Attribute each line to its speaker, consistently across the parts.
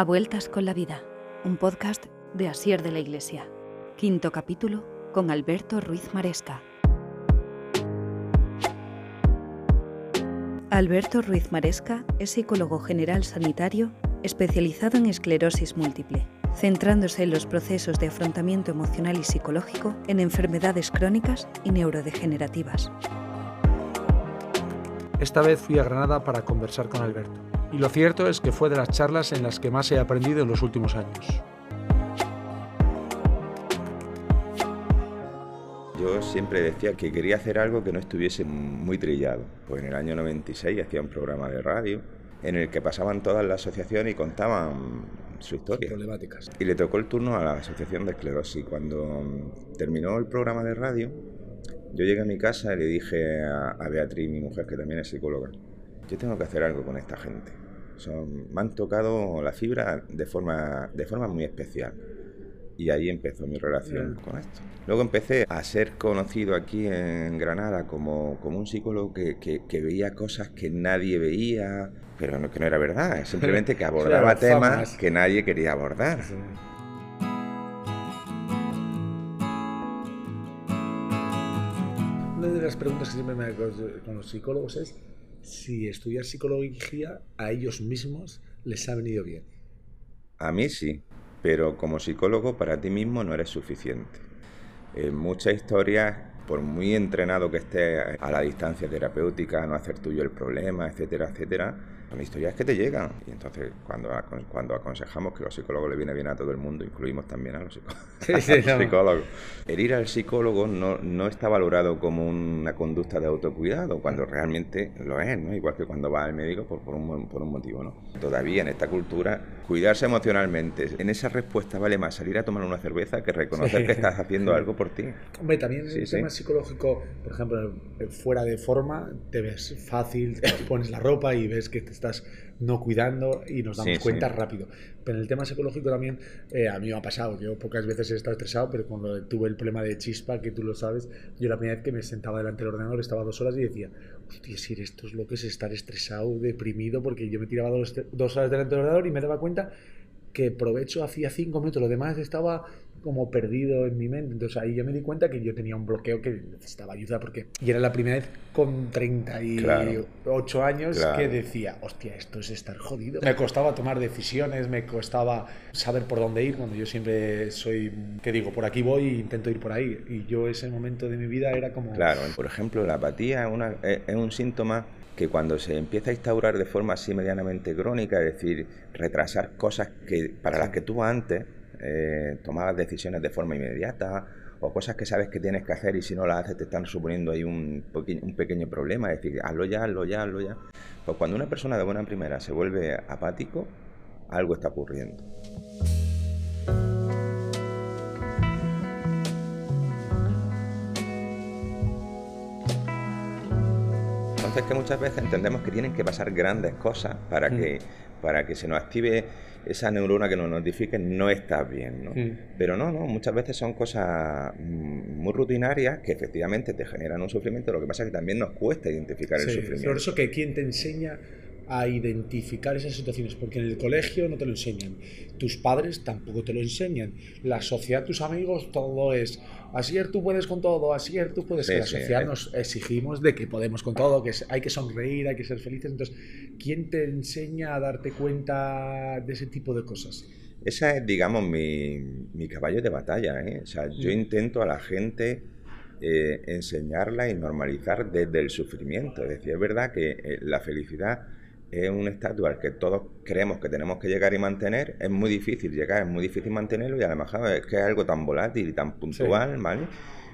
Speaker 1: A Vueltas con la Vida, un podcast de Asier de la Iglesia. Quinto capítulo con Alberto Ruiz Maresca. Alberto Ruiz Maresca es psicólogo general sanitario especializado en esclerosis múltiple, centrándose en los procesos de afrontamiento emocional y psicológico en enfermedades crónicas y neurodegenerativas.
Speaker 2: Esta vez fui a Granada para conversar con Alberto. Y lo cierto es que fue de las charlas en las que más he aprendido en los últimos años.
Speaker 3: Yo siempre decía que quería hacer algo que no estuviese muy trillado. Pues en el año 96 hacía un programa de radio en el que pasaban todas las asociaciones y contaban su historia.
Speaker 2: Problemáticas.
Speaker 3: Y le tocó el turno a la Asociación de Esclerosis. Cuando terminó el programa de radio, yo llegué a mi casa y le dije a, Beatriz, mi mujer, que también es psicóloga, yo tengo que hacer algo con esta gente. Me han tocado la fibra de forma, de forma muy especial. Y ahí empezó mi relación con esto. Luego empecé a ser conocido aquí en Granada como, como un psicólogo que, que, veía cosas que nadie veía, pero no, que no era verdad, simplemente que abordaba temas que nadie quería abordar.
Speaker 2: una de las preguntas que siempre me hago con los psicólogos es si estudiar psicología a ellos mismos les ha venido bien.
Speaker 3: A mí sí, pero como psicólogo para ti mismo no eres suficiente. En muchas historias, por muy entrenado que estés a la distancia terapéutica, no hacer tuyo el problema, etcétera, etcétera, son historias que te llegan. Y entonces, cuando, cuando aconsejamos que los psicólogos le viene bien a todo el mundo, incluimos también a los, psicólogos. El ir al psicólogo no, no está valorado como una conducta de autocuidado, cuando realmente lo es, ¿no? Igual que cuando va al médico por, por, un, por un motivo, ¿no? Todavía en esta cultura, cuidarse emocionalmente, en esa respuesta vale más salir a tomar una cerveza que reconocer que estás haciendo algo por ti.
Speaker 2: Hombre, también el tema psicológico, por ejemplo, fuera de forma, te ves fácil, te pones la ropa y ves que te estás no cuidando y nos damos cuenta rápido. Pero en el tema psicológico también, eh, a mí me ha pasado. Yo pocas veces he estado estresado, pero cuando tuve el problema de chispa, que tú lo sabes, yo la primera vez que me sentaba delante del ordenador estaba dos horas y decía, hostia, si esto es lo que es estar estresado, deprimido, porque yo me tiraba dos, dos horas delante del ordenador y me daba cuenta que provecho hacía cinco minutos, lo demás estaba como perdido en mi mente. Entonces ahí yo me di cuenta que yo tenía un bloqueo que necesitaba ayuda porque y era la primera vez con 38 años que decía, hostia, esto es estar jodido. Me costaba tomar decisiones, me costaba saber por dónde ir, cuando yo siempre soy, que digo, por aquí voy e intento ir por ahí. Y yo ese momento de mi vida era como...
Speaker 3: Claro, por ejemplo, la apatía es, una, es un síntoma que cuando se empieza a instaurar de forma así medianamente crónica, es decir, retrasar cosas que para las que tú antes eh, tomabas decisiones de forma inmediata o cosas que sabes que tienes que hacer y si no las haces te están suponiendo ahí un, un pequeño problema, es decir, hazlo ya, hazlo ya, hazlo ya. Pues cuando una persona de buena primera se vuelve apático, algo está ocurriendo. Entonces que muchas veces entendemos que tienen que pasar grandes cosas para mm. que, para que se nos active esa neurona que nos notifique no está bien, ¿no? Mm. Pero no, no, muchas veces son cosas mm, muy rutinarias que efectivamente te generan un sufrimiento, lo que pasa es que también nos cuesta identificar el sufrimiento.
Speaker 2: Por eso que quien te enseña a identificar esas situaciones, porque en el colegio no te lo enseñan, tus padres tampoco te lo enseñan, la sociedad, tus amigos, todo es, así tú puedes con todo, así tú puedes, la sociedad nos exigimos de que podemos con todo, que hay que sonreír, hay que ser felices, entonces, ¿quién te enseña a darte cuenta de ese tipo de cosas?
Speaker 3: Esa es, digamos, mi, caballo de batalla, ¿eh? o sea, yo mm. intento a la gente... Eh, enseñarla y normalizar desde el sufrimiento. Es decir, es verdad que eh, la felicidad es un estatus al que todos creemos que tenemos que llegar y mantener, es muy difícil llegar, es muy difícil mantenerlo y además es que es algo tan volátil y tan puntual, ¿vale?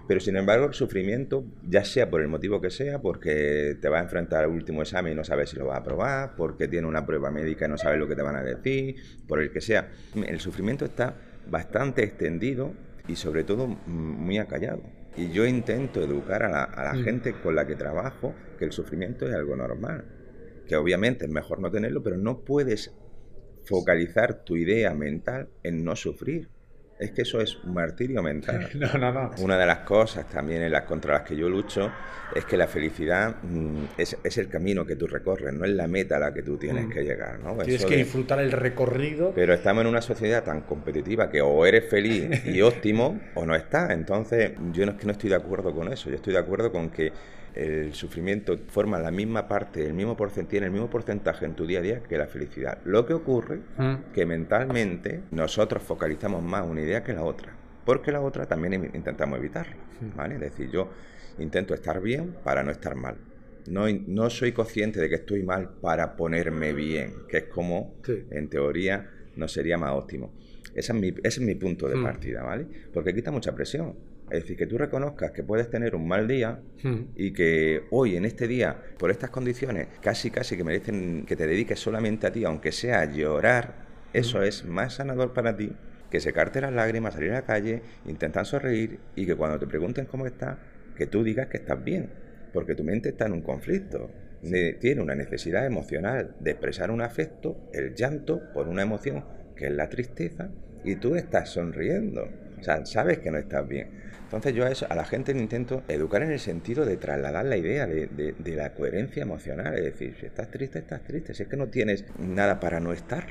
Speaker 3: Pero sin embargo el sufrimiento, ya sea por el motivo que sea, porque te vas a enfrentar al último examen y no sabes si lo vas a aprobar, porque tiene una prueba médica y no sabes lo que te van a decir, por el que sea, el sufrimiento está bastante extendido y sobre todo muy acallado. Y yo intento educar a la, a la mm. gente con la que trabajo que el sufrimiento es algo normal que obviamente es mejor no tenerlo, pero no puedes focalizar tu idea mental en no sufrir. Es que eso es un martirio mental.
Speaker 2: no, no, no.
Speaker 3: Una de las cosas también en las contra las que yo lucho es que la felicidad mm, es, el camino que tú recorres, no es la meta a la que tú tienes mm. que llegar. ¿no?
Speaker 2: Tienes que disfrutar el recorrido.
Speaker 3: Pero estamos en una sociedad tan competitiva que o eres feliz y óptimo o no estás. Entonces, yo no es que no estoy de acuerdo con eso. Yo estoy de acuerdo con que el sufrimiento forma la misma parte, el mismo porcentaje, el mismo porcentaje en tu día a día que la felicidad. Lo que ocurre mm. que mentalmente nosotros focalizamos más una idea que la otra, porque la otra también intentamos evitarla, ¿vale? Es decir, yo intento estar bien para no estar mal. No, no soy consciente de que estoy mal para ponerme bien, que es como, en teoría, no sería más óptimo. Ese es mi, ese es mi punto de mm. partida, ¿vale? Porque quita mucha presión. Es decir, que tú reconozcas que puedes tener un mal día hmm. y que hoy, en este día, por estas condiciones, casi casi que merecen que te dediques solamente a ti, aunque sea llorar, eso hmm. es más sanador para ti que secarte las lágrimas, salir a la calle, intentar sonreír y que cuando te pregunten cómo estás, que tú digas que estás bien, porque tu mente está en un conflicto. Tiene una necesidad emocional de expresar un afecto, el llanto por una emoción que es la tristeza, y tú estás sonriendo. O sea, sabes que no estás bien. Entonces yo a, eso, a la gente le intento educar en el sentido de trasladar la idea de, la coherencia emocional. Es decir, si estás triste, estás triste. Si es que no tienes nada para no estar.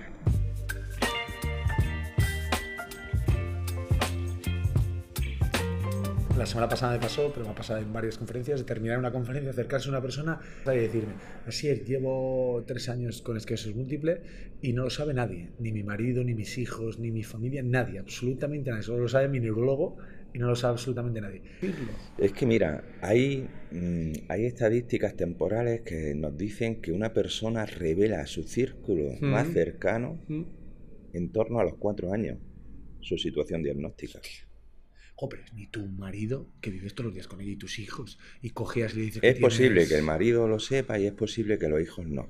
Speaker 2: La semana pasada me pasó, pero me ha pasado en varias conferencias, de terminar una conferencia, acercarse a una persona y decirme, así es, llevo tres años con esclerosis múltiple y no lo sabe nadie, ni mi marido, ni mis hijos, ni mi familia, nadie, absolutamente nadie, solo lo sabe mi neurólogo y no lo sabe absolutamente nadie.
Speaker 3: Es que mira, hay, mm, hay estadísticas temporales que nos dicen que una persona revela a su círculo más cercano en torno a los cuatro años su situación diagnóstica.
Speaker 2: Joder, ni tu marido, que vives todos los días con ella, y tus hijos, y cogías y le dices
Speaker 3: Es posible que el marido lo sepa y es posible que los hijos no.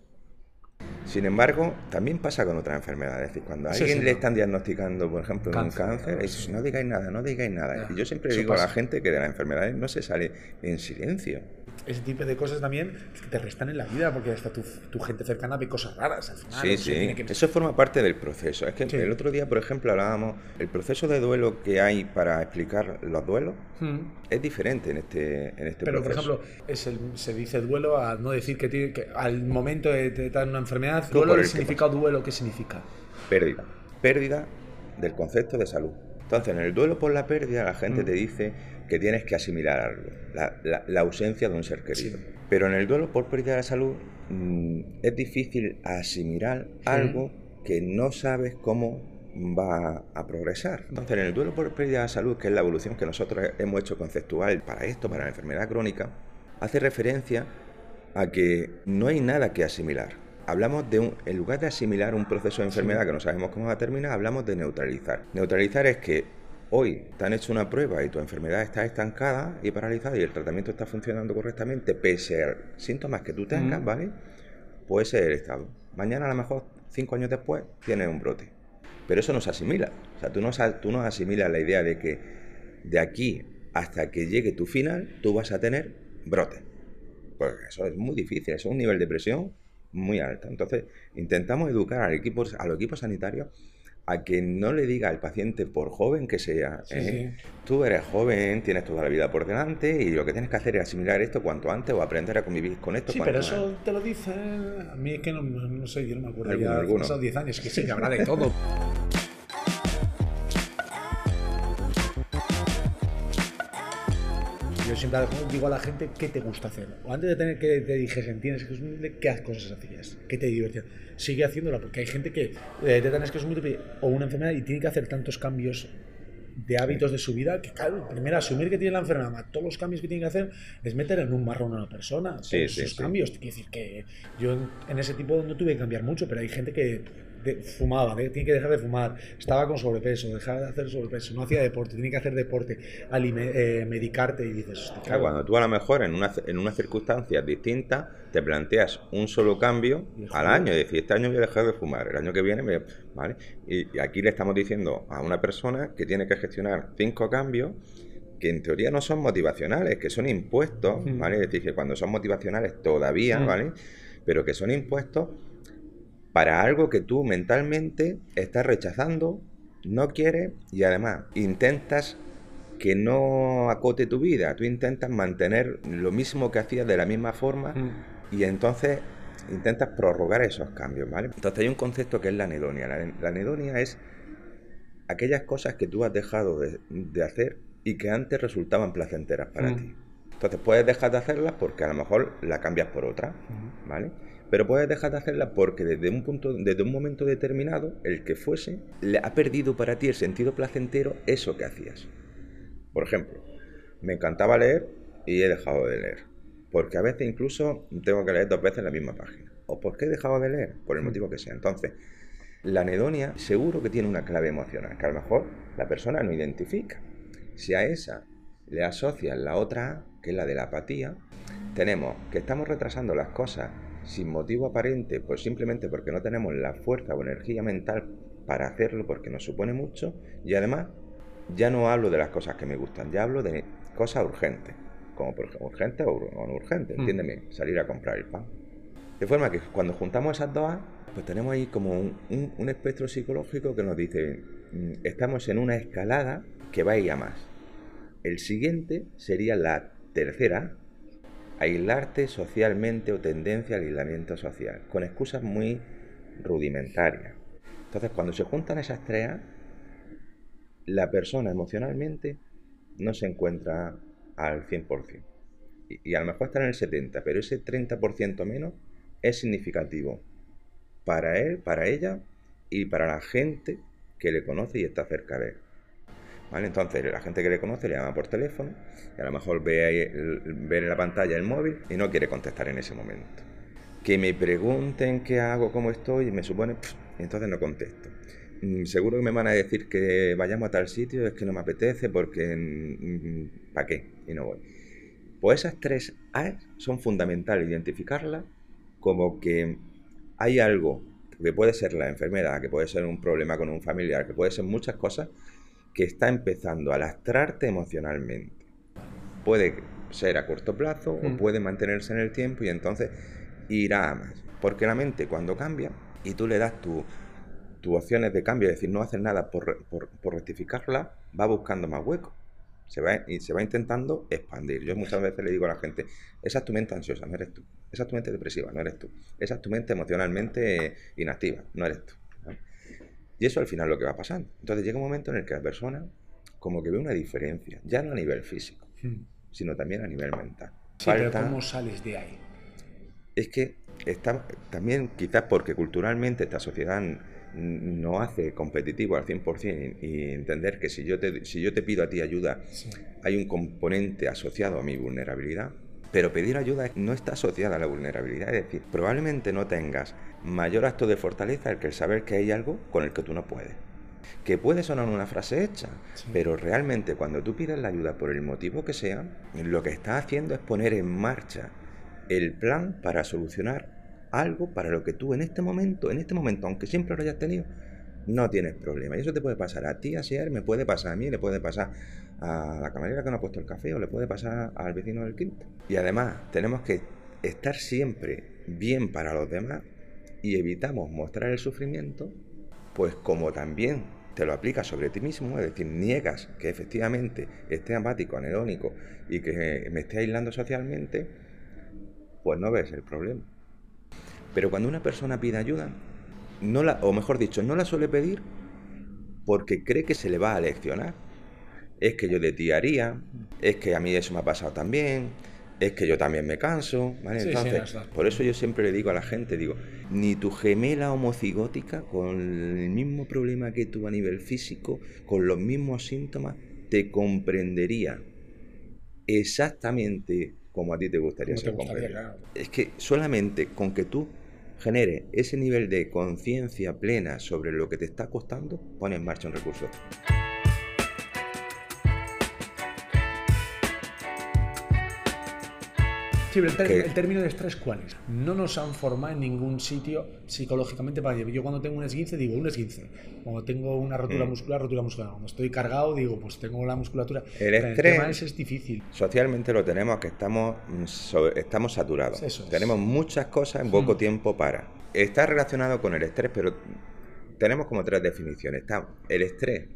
Speaker 3: Sin embargo, también pasa con otras enfermedades. Cuando a alguien le están diagnosticando, por ejemplo, un cáncer, es, no digáis nada, no digáis nada. y yo siempre digo a la gente que de las enfermedades no se sale en silencio
Speaker 2: ese tipo de cosas también te restan en la vida, porque hasta tu, gente cercana ve cosas raras al final.
Speaker 3: Sí, sí, eso forma parte del proceso. Es que el otro día, por ejemplo, hablábamos, el proceso de duelo que hay para explicar los duelos hmm. es diferente en este, en este
Speaker 2: Pero,
Speaker 3: por
Speaker 2: ejemplo, es se dice duelo a no decir que, tiene, que al momento de tener una enfermedad, duelo, el significado duelo, ¿qué significa?
Speaker 3: Pérdida. Pérdida del concepto de salud. Entonces, en el duelo por la pérdida, la gente hmm. te dice que tienes que asimilar algo, la, ausencia de un ser querido. Pero en el duelo por pérdida de la salud mm, es difícil asimilar algo que no sabes cómo va a progresar. Entonces, en el duelo por pérdida de salud, que es la evolución que nosotros hemos hecho conceptual para esto, para la enfermedad crónica, hace referencia a que no hay nada que asimilar. Hablamos de un, en lugar de asimilar un proceso de enfermedad que no sabemos cómo va a terminar, hablamos de neutralizar. Neutralizar es que hoy te han hecho una prueba y tu enfermedad está estancada y paralizada y el tratamiento está funcionando correctamente, pese a síntomas que tú tengas, ¿vale? Puede ser el estado. Mañana a lo mejor, cinco años después, tienes un brote. Pero eso no se asimila. O sea, tú no, tú no asimilas la idea de que de aquí hasta que llegue tu final, tú vas a tener brote. Porque eso es muy difícil, eso es un nivel de presión muy alto. Entonces, intentamos educar al equipo, a los equipos sanitarios a que no le diga al paciente, por joven que sea, ¿eh? tú eres joven, tienes toda la vida por delante y lo que tienes que hacer es asimilar esto cuanto antes o aprender a convivir con esto.
Speaker 2: Sí, pero eso te lo dice, a mí es que no, sé, yo no me acuerdo, ¿Alguno, ya 10 años, que sí, que habrá de todo. Yo siempre digo a la gente qué te gusta hacer. O antes de tener que te dijesen, tienes que es ¿qué cosas hacías? ¿Qué te divertía? Sigue haciéndola, porque hay gente que eh, te tienes que múltiple o una enfermedad y tiene que hacer tantos cambios de hábitos de su vida que, claro, primero asumir que tiene la enfermedad, todos los cambios que tiene que hacer es meter en un marrón a una persona. Sí, esos cambios. Quiere decir que yo en ese tipo no tuve que cambiar mucho, pero hay gente que fumaba, tiene que dejar de fumar, estaba con sobrepeso, dejar de hacer sobrepeso, no hacía deporte, tiene que hacer deporte, eh, medicarte y dices...
Speaker 3: cuando tú a lo mejor en, una, en unas circunstancias distintas te planteas un solo cambio al año, es decir, este año voy a dejar de fumar, el año que viene, me, ¿vale? Y, aquí le estamos diciendo a una persona que tiene que gestionar cinco cambios que en teoría no son motivacionales, que son impuestos, ¿vale? Es decir, que cuando son motivacionales todavía, ¿vale? Pero que son impuestos para algo que tú mentalmente estás rechazando no quieres y además intentas que no acote tu vida. Tú intentas mantener lo mismo que hacías de la misma forma mm. y entonces intentas prorrogar esos cambios, ¿vale? Entonces hay un concepto que es la anedonia. La, anedonia es aquellas cosas que tú has dejado de, hacer y que antes resultaban placenteras para mm. ti. Entonces puedes dejar de hacerlas porque a lo mejor la cambias por otra. ¿vale? Pero puedes dejar de hacerlas porque desde un punto, desde un momento determinado, el que fuese, le ha perdido para ti el sentido placentero eso que hacías. Por ejemplo, me encantaba leer y he dejado de leer. Porque a veces incluso tengo que leer dos veces la misma página. ¿O por qué he dejado de leer? Por el motivo que sea. Entonces, la anedonia seguro que tiene una clave emocional, que a lo mejor la persona no identifica. Si a esa le asocias la otra que es la de la apatía, tenemos que estamos retrasando las cosas sin motivo aparente, pues simplemente porque no tenemos la fuerza o energía mental para hacerlo, porque nos supone mucho, y además ya no hablo de las cosas que me gustan, ya hablo de cosas urgentes, como por ejemplo urgentes o no urgentes, mm. entiéndeme, salir a comprar el pan. De forma que cuando juntamos esas dos, pues tenemos ahí como un, espectro psicológico que nos dice, mm, estamos en una escalada que va a ir a más. El siguiente sería la tercera, aislarte socialmente o tendencia al aislamiento social, con excusas muy rudimentarias. Entonces, cuando se juntan esas tres, la persona emocionalmente no se encuentra al 100%. Y, y a lo mejor está en el 70%, pero ese 30% menos es significativo para él, para ella y para la gente que le conoce y está cerca de él. Entonces, la gente que le conoce le llama por teléfono y a lo mejor ve, ve en la pantalla el móvil y no quiere contestar en ese momento. Que me pregunten qué hago, cómo estoy, y me supone, entonces no contesto. Mm, seguro que me van a decir que vayamos a tal sitio, es que no me apetece porque mm, ¿para qué? Y no voy. Pues esas tres A son fundamentales, identificarlas como que hay algo que puede ser la enfermedad, que puede ser un problema con un familiar, que puede ser muchas cosas, que está empezando a lastrarte emocionalmente. Puede ser a corto plazo o mm. puede mantenerse en el tiempo y entonces irá a más. Porque la mente cuando cambia y tú le das tu tus opciones de cambio, es decir, no haces nada por, rectificarla, va buscando más huecos. Se va, y se va intentando expandir. Yo muchas veces le digo a la gente, esa es tu mente ansiosa, no eres tú. Esa es tu mente depresiva, no eres tú. Esa es tu mente emocionalmente inactiva, no eres tú. Y eso al final es lo que va pasando. Entonces llega un momento en el que la persona como que ve una diferencia, ya no a nivel físico, hmm. sino también a nivel mental.
Speaker 2: Sí, pero ¿cómo sales de ahí?
Speaker 3: Es que está, también quizás porque culturalmente esta sociedad no hace competitivo al 100% y, entender que si yo te, si yo te pido a ti ayuda, hay un componente asociado a mi vulnerabilidad. Pero pedir ayuda no está asociada a la vulnerabilidad, es decir, probablemente no tengas mayor acto de fortaleza que el saber que hay algo con el que tú no puedes. Que puede sonar una frase hecha, pero realmente cuando tú pides la ayuda por el motivo que sea, lo que estás haciendo es poner en marcha el plan para solucionar algo para lo que tú en este momento, en este momento, aunque siempre lo hayas tenido, no tienes problema. Y eso te puede pasar a ti, a Sier, me puede pasar a mí, le puede pasar a la camarera que no ha puesto el café o le puede pasar al vecino del quinto. Y además tenemos que estar siempre bien para los demás y evitamos mostrar el sufrimiento, pues como también te lo aplicas sobre ti mismo, es decir, niegas que efectivamente esté apático, anedónico y que me esté aislando socialmente, pues no ves el problema. Pero cuando una persona pide ayuda, no la, o mejor dicho, no la suele pedir porque cree que se le va a leccionar. Es que yo de ti haría, es que a mí eso me ha pasado también, es que yo también me canso, ¿vale? Entonces, por eso yo siempre le digo a la gente, digo, ni tu gemela homocigótica con el mismo problema que tú a nivel físico, con los mismos síntomas, te comprendería exactamente como a ti te gustaría ser comprendido. Es que solamente con que tú genere ese nivel de conciencia plena sobre lo que te está costando, pone en marcha un recurso.
Speaker 2: Sí, pero el, término de estrés, ¿cuál es? No nos han formado en ningún sitio psicológicamente para Yo cuando tengo un esguince digo un esguince. Cuando tengo una rotura mm. muscular, rotura muscular. Cuando estoy cargado digo, pues tengo la musculatura.
Speaker 3: El estrés
Speaker 2: es difícil.
Speaker 3: Socialmente lo tenemos que estamos, mm, estamos saturados. tenemos muchas cosas en poco mm. tiempo para. Está relacionado con el estrés, pero tenemos como tres definiciones. Está el estrés,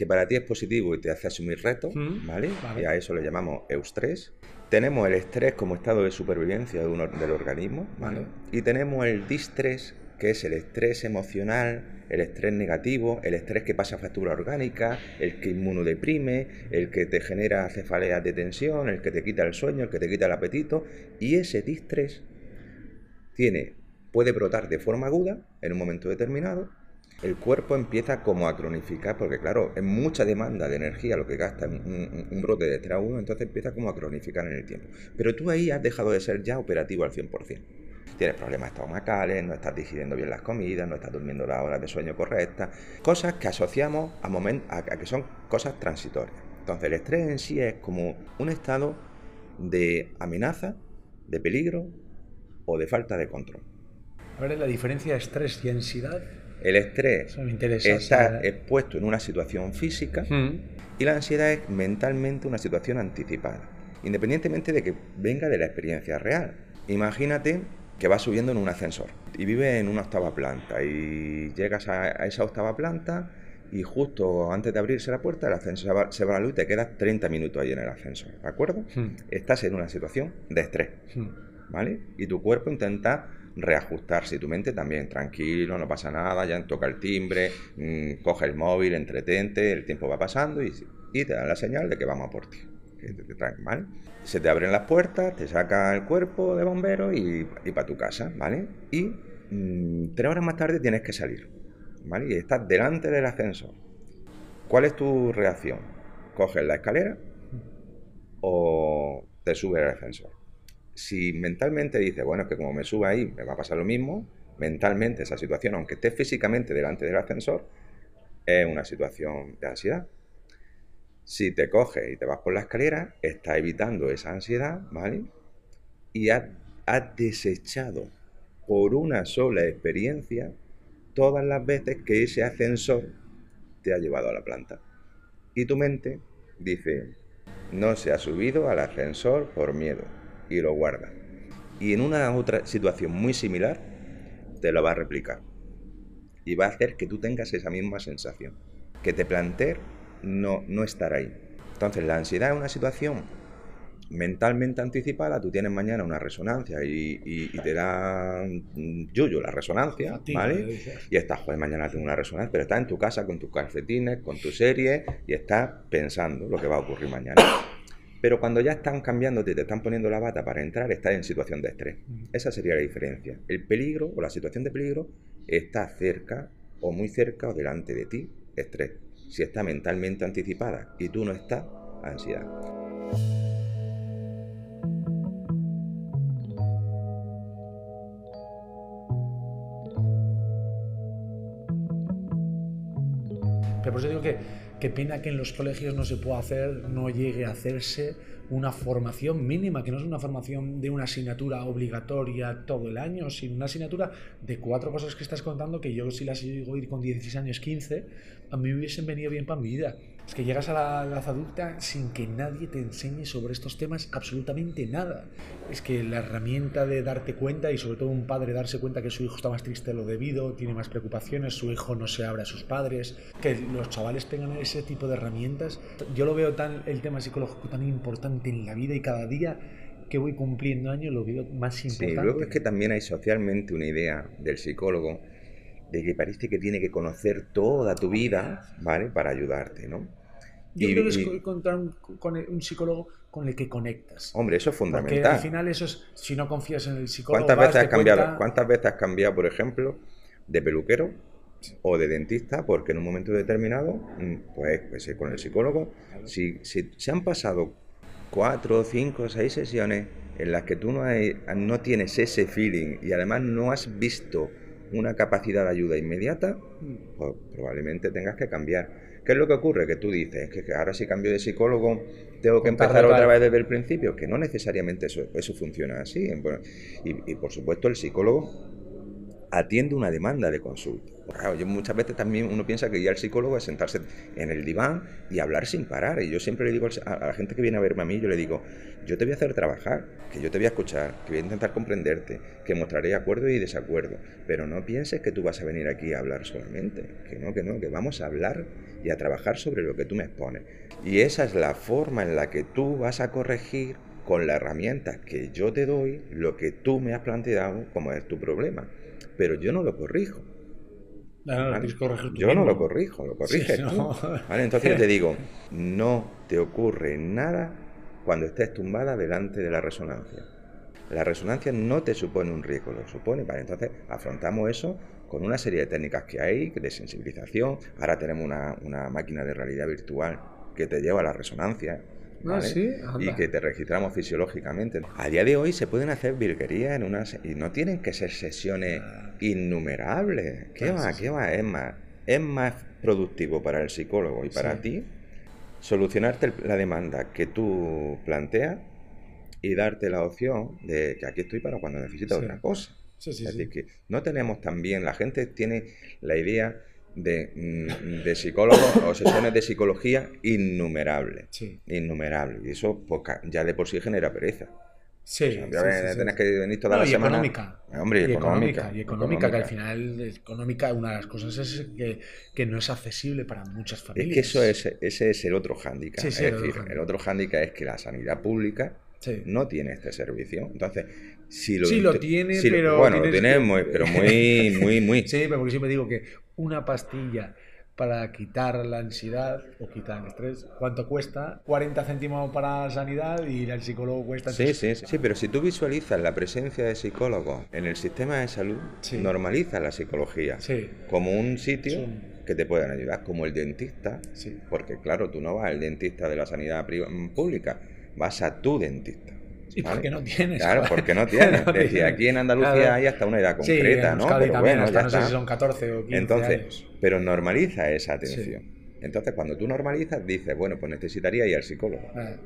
Speaker 3: que para ti es positivo y te hace asumir retos, mm, ¿vale? Y a eso le llamamos eustrés. Tenemos el estrés como estado de supervivencia de del organismo, ¿vale? Y tenemos el distrés, que es el estrés emocional, el estrés negativo, el estrés que pasa a factura orgánica, el que inmunodeprime, el que te genera cefaleas de tensión, el que te quita el sueño, el que te quita el apetito. Y ese distrés tiene, puede brotar de forma aguda en un momento determinado el cuerpo empieza como a cronificar, porque claro, es mucha demanda de energía lo que gasta un, brote de agudo, entonces empieza como a cronificar en el tiempo. Pero tú ahí has dejado de ser ya operativo al 100%. Tienes problemas estomacales, no estás digiriendo bien las comidas, no estás durmiendo las horas de sueño correctas, cosas que asociamos a, a, que son cosas transitorias. Entonces el estrés en sí es como un estado de amenaza, de peligro o de falta de control.
Speaker 2: A ver, la diferencia estrés y
Speaker 3: el estrés está expuesto en una situación física hmm. y la ansiedad es mentalmente una situación anticipada, independientemente de que venga de la experiencia real. Imagínate que vas subiendo en un ascensor y vives en una octava planta y llegas a, esa octava planta y justo antes de abrirse la puerta el ascensor se va, a la luz y te quedas 30 minutos ahí en el ascensor, ¿de acuerdo? Hmm. Estás en una situación de estrés, hmm. ¿vale? Y tu cuerpo intenta reajustarse y tu mente también, tranquilo, no pasa nada, ya toca el timbre, mm, coge el móvil, entretente, el tiempo va pasando y, te dan la señal de que vamos a por ti. Se te abren las puertas, te saca el cuerpo de bombero y, para tu casa, ¿vale? Y mm, tres horas más tarde tienes que salir, ¿vale? Y estás delante del ascensor. ¿Cuál es tu reacción? ¿Coges la escalera o te subes al ascensor? Si mentalmente dices, bueno, es que como me suba ahí me va a pasar lo mismo, mentalmente esa situación, aunque estés físicamente delante del ascensor, es una situación de ansiedad. Si te coges y te vas por la escalera, estás evitando esa ansiedad, ¿vale? Y has, desechado por una sola experiencia todas las veces que ese ascensor te ha llevado a la planta. Y tu mente dice, no se ha subido al ascensor por miedo y lo guarda. Y en una otra situación muy similar, te lo va a replicar. Y va a hacer que tú tengas esa misma sensación. Que te plantees no, no estar ahí. Entonces, la ansiedad es una situación mentalmente anticipada, tú tienes mañana una resonancia y, te da yuyo la resonancia, ¿vale? Y estás, joder, mañana tengo una resonancia, pero estás en tu casa con tus calcetines, con tu serie y estás pensando lo que va a ocurrir mañana. Pero cuando ya están cambiándote y te están poniendo la bata para entrar, estás en situación de estrés. Esa sería la diferencia. El peligro o la situación de peligro está cerca o muy cerca o delante de ti, estrés. Si está mentalmente anticipada y tú no estás, ansiedad.
Speaker 2: Pero por eso digo que Qué pena que en los colegios no se pueda hacer, no llegue a hacerse una formación mínima, que no es una formación de una asignatura obligatoria todo el año, sino una asignatura de cuatro cosas que estás contando que yo si las llego a ir con 16 años, 15, a mí hubiesen venido bien para mi vida. Es que llegas a la edad adulta sin que nadie te enseñe sobre estos temas absolutamente nada. Es que la herramienta de darte cuenta y sobre todo un padre darse cuenta que su hijo está más triste de lo debido, tiene más preocupaciones, su hijo no se abre a sus padres, que los chavales tengan ese tipo de herramientas. Yo lo veo tan el tema psicológico tan importante en la vida y cada día que voy cumpliendo años lo veo más importante.
Speaker 3: Sí, luego es que también hay socialmente una idea del psicólogo de que parece que tiene que conocer toda tu vida, ¿vale? Para ayudarte, ¿no?
Speaker 2: Yo creo que es encontrar un, con un psicólogo con el que conectas.
Speaker 3: Hombre, eso es fundamental.
Speaker 2: Porque al final eso es, si no confías en el psicólogo...
Speaker 3: ¿Cuántas veces, has cambiado, ¿Cuántas veces has cambiado, por ejemplo, de peluquero o de dentista? Porque en un momento determinado, mm, pues, pues eh, con el psicólogo, si, si se han pasado cuatro, cinco, seis sesiones en las que tú no, no tienes ese feeling y además no has visto una capacidad de ayuda inmediata, pues probablemente tengas que cambiar. ¿Qué es lo que ocurre? Que tú dices que, ahora si cambio de psicólogo tengo que empezar otra vez desde el principio, que no necesariamente eso, eso funciona así. y, por supuesto el psicólogo atiende una demanda de consulta. Yo muchas veces también uno piensa que ir al psicólogo es sentarse en el diván y hablar sin parar. Y yo siempre le digo a la gente que viene a verme a mí, yo le digo, yo te voy a hacer trabajar, que yo te voy a escuchar, que voy a intentar comprenderte, que mostraré acuerdo y desacuerdo. Pero no pienses que tú vas a venir aquí a hablar solamente. Que no, que no, que vamos a hablar y a trabajar sobre lo que tú me expones. Y esa es la forma en la que tú vas a corregir con la herramienta que yo te doy lo que tú me has planteado como es tu problema. Pero yo no lo corrijo yo no lo corrijo, lo corriges tú. Entonces te digo, no te ocurre nada cuando estés tumbada delante de la resonancia. La resonancia no te supone un riesgo, lo supone. Vale, entonces afrontamos eso con una serie de técnicas que hay, de sensibilización. Ahora tenemos una, una máquina de realidad virtual que te lleva a la resonancia Ah, y que te registramos fisiológicamente. A día de hoy se pueden hacer virguerías en unas y no tienen que ser sesiones ah. innumerables. ¿Qué ah, va? ¿Qué va? Es más, es más productivo para el psicólogo y para ti solucionarte la demanda que tú planteas y darte la opción de que aquí estoy para cuando necesites otra cosa. es decir, que no tenemos también, la gente tiene la idea de, mm, de psicólogos o sesiones de psicología innumerables. Sí. Innumerables. Y eso pues, ya de por sí genera pereza.
Speaker 2: Sí,
Speaker 3: tenés que venir toda la semana.
Speaker 2: Económica.
Speaker 3: Hombre,
Speaker 2: y
Speaker 3: económica.
Speaker 2: Y económica, que al final, económica, una de las cosas es que, que no es accesible para muchas familias.
Speaker 3: Es que eso es, ese es el otro hándicap. es decir, el otro hándicap es que la sanidad pública no tiene este servicio. Entonces, si lo,
Speaker 2: sí, lo tiene, pero.
Speaker 3: Bueno, lo tiene, muy, pero muy, muy, muy.
Speaker 2: sí, pero porque siempre digo que una pastilla para quitar la ansiedad o quitar el estrés, ¿cuánto cuesta? 40 céntimos para la sanidad y el psicólogo cuesta...
Speaker 3: Sí, sí, sí, pero si tú visualizas la presencia de psicólogos en el sistema de salud, normaliza la psicología como un sitio que te puedan ayudar, como el dentista, porque claro, tú no vas al dentista de la sanidad pública, vas a tu dentista.
Speaker 2: ¿Y por qué no tienes?
Speaker 3: Claro, porque no tienes. Decía, aquí en Andalucía hay hasta una edad concreta, ¿no?
Speaker 2: Pero bueno, ya no sé si son 14 o 15
Speaker 3: Entonces, pero normaliza esa atención. Entonces, cuando tú normalizas, dices, bueno, pues necesitaría ir al psicólogo. Ah.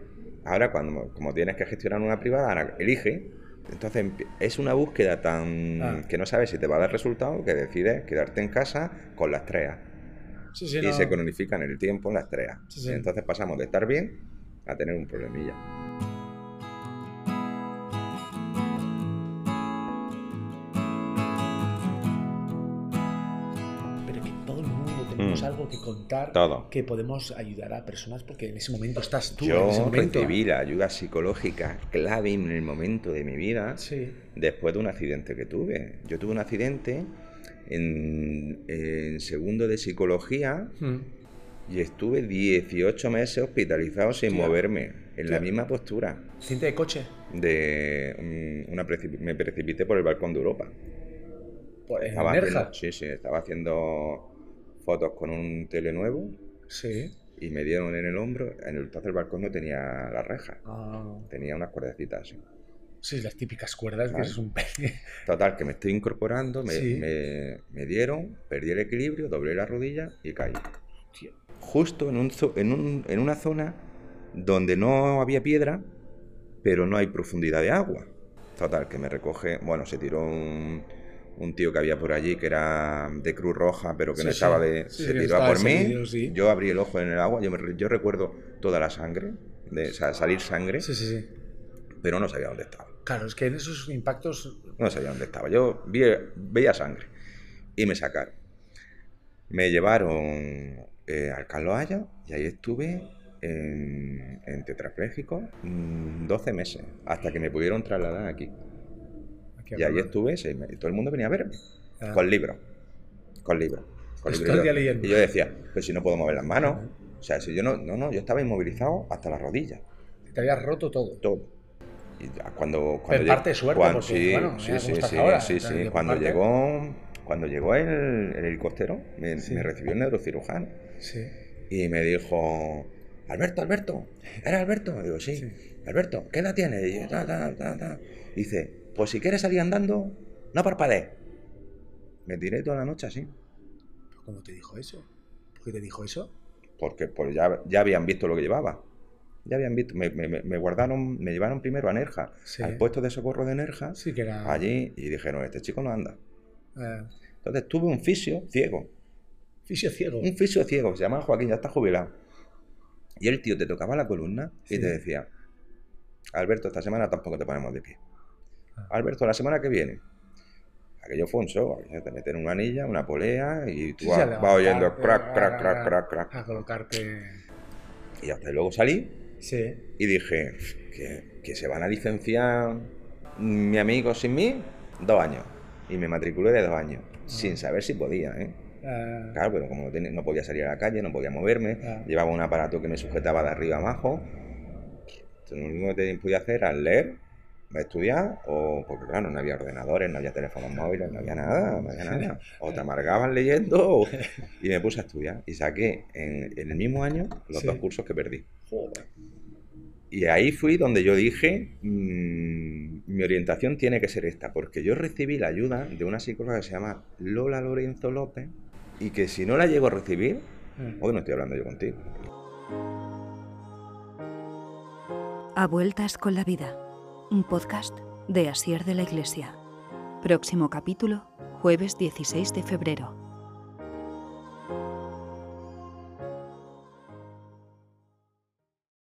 Speaker 3: Ahora, cuando como tienes que gestionar una privada, elige. Entonces, es una búsqueda tan ah. que no sabes si te va a dar resultado que decides quedarte en casa con las treas. y se cronifican el tiempo en las treas. Entonces pasamos de estar bien a tener un problemilla.
Speaker 2: algo que contar que podemos ayudar a personas porque en ese momento estás tú.
Speaker 3: Yo
Speaker 2: en ese momento.
Speaker 3: recibí la ayuda psicológica clave en el momento de mi vida después de un accidente que tuve. Yo tuve un accidente en, segundo de psicología hmm. Y estuve 18 meses hospitalizado sin moverme, en la misma postura.
Speaker 2: ¿Cinta de coche?
Speaker 3: De una me precipité por el balcón de Europa.
Speaker 2: Pues,
Speaker 3: estaba sí, sí, estaba haciendo fotos con un tele nuevo.
Speaker 2: Sí.
Speaker 3: Y me dieron en el hombro. En el tercer balcón no tenía la reja. Ah. Tenía unas cuerdecitas así.
Speaker 2: Sí, las típicas cuerdas que es un
Speaker 3: Total, que me estoy incorporando, me, me, dieron, perdí el equilibrio, doblé la rodilla y caí. Justo en, un, en, un, en una zona donde no había piedra, pero no hay profundidad de agua. Total, que me recoge, bueno, se tiró un, un tío que había por allí que era de Cruz Roja, pero que no estaba de. se tiró a por mí. yo abrí el ojo en el agua. Yo, yo recuerdo toda la sangre, de, salir sangre.
Speaker 2: Sí, sí, sí.
Speaker 3: Pero no sabía dónde estaba.
Speaker 2: Claro, es que en esos impactos.
Speaker 3: No sabía dónde estaba. Yo vi, veía sangre y me sacaron. Me llevaron eh, al Carlos Haya y ahí estuve en, en tetrapléjico 12 mm, meses, hasta que me pudieron trasladar aquí. Y ahí estuve y todo el mundo venía a verme. Ah. Con libros. Con libros. Con
Speaker 2: Y
Speaker 3: yo decía, pues si no puedo mover las manos. O sea, si yo no, no, no, yo estaba inmovilizado hasta las rodillas.
Speaker 2: Te habías roto todo.
Speaker 3: Todo. Y cuando, cuando
Speaker 2: Pero parte de suerte,
Speaker 3: cuando, sí, sí, sí, sí, sí, Cuando llegó, cuando llegó el, helicóptero, me, recibió el neurocirujano.
Speaker 2: Sí.
Speaker 3: Y me dijo, Alberto, Alberto, ¿era Alberto? Digo, sí. Alberto, ¿qué edad tienes? Y Dice, pues si quieres salir andando, no parpadees. Me tiré toda la noche así.
Speaker 2: ¿Cómo te dijo eso? ¿Por qué te dijo eso?
Speaker 3: Porque pues ya, ya habían visto lo que llevaba. Ya habían visto, me, guardaron, me llevaron primero a Nerja, al puesto de socorro de Nerja,
Speaker 2: sí, que era...
Speaker 3: allí, y dijeron, este chico no anda. Eh. Entonces tuve un fisio ciego.
Speaker 2: Fisio ciego.
Speaker 3: Un fisio ciego, se llama Joaquín, ya está jubilado. Y el tío te tocaba la columna y te decía, Alberto, esta semana tampoco te ponemos de pie. Ah. Alberto, la semana que viene. Aquello fue un show, te meten una anilla, una polea y tú vas, oyendo crack, crack, crack, crack, crack.
Speaker 2: A colocarte.
Speaker 3: Y hasta luego salí
Speaker 2: sí.
Speaker 3: y dije que, que se van a licenciar mi amigo sin mí dos años. Y me matriculé de dos años, ah. sin saber si podía, ¿eh? Ah. Claro, pero como no, podía salir a la calle, no podía moverme, llevaba un aparato que me sujetaba de arriba abajo. Entonces, lo único que podía hacer era leer estudiar o porque claro, no había ordenadores, no había teléfonos móviles, no había nada, no había nada. O te amargaban leyendo y me puse a estudiar y saqué en, el mismo año los dos cursos que perdí. Y ahí fui donde yo dije, mm, mi orientación tiene que ser esta, porque yo recibí la ayuda de una psicóloga que se llama Lola Lorenzo López y que si no la llego a recibir, mm. hoy no estoy hablando yo contigo.
Speaker 1: A vueltas con la vida un podcast de Asier de la Iglesia. Próximo capítulo, jueves 16 de febrero.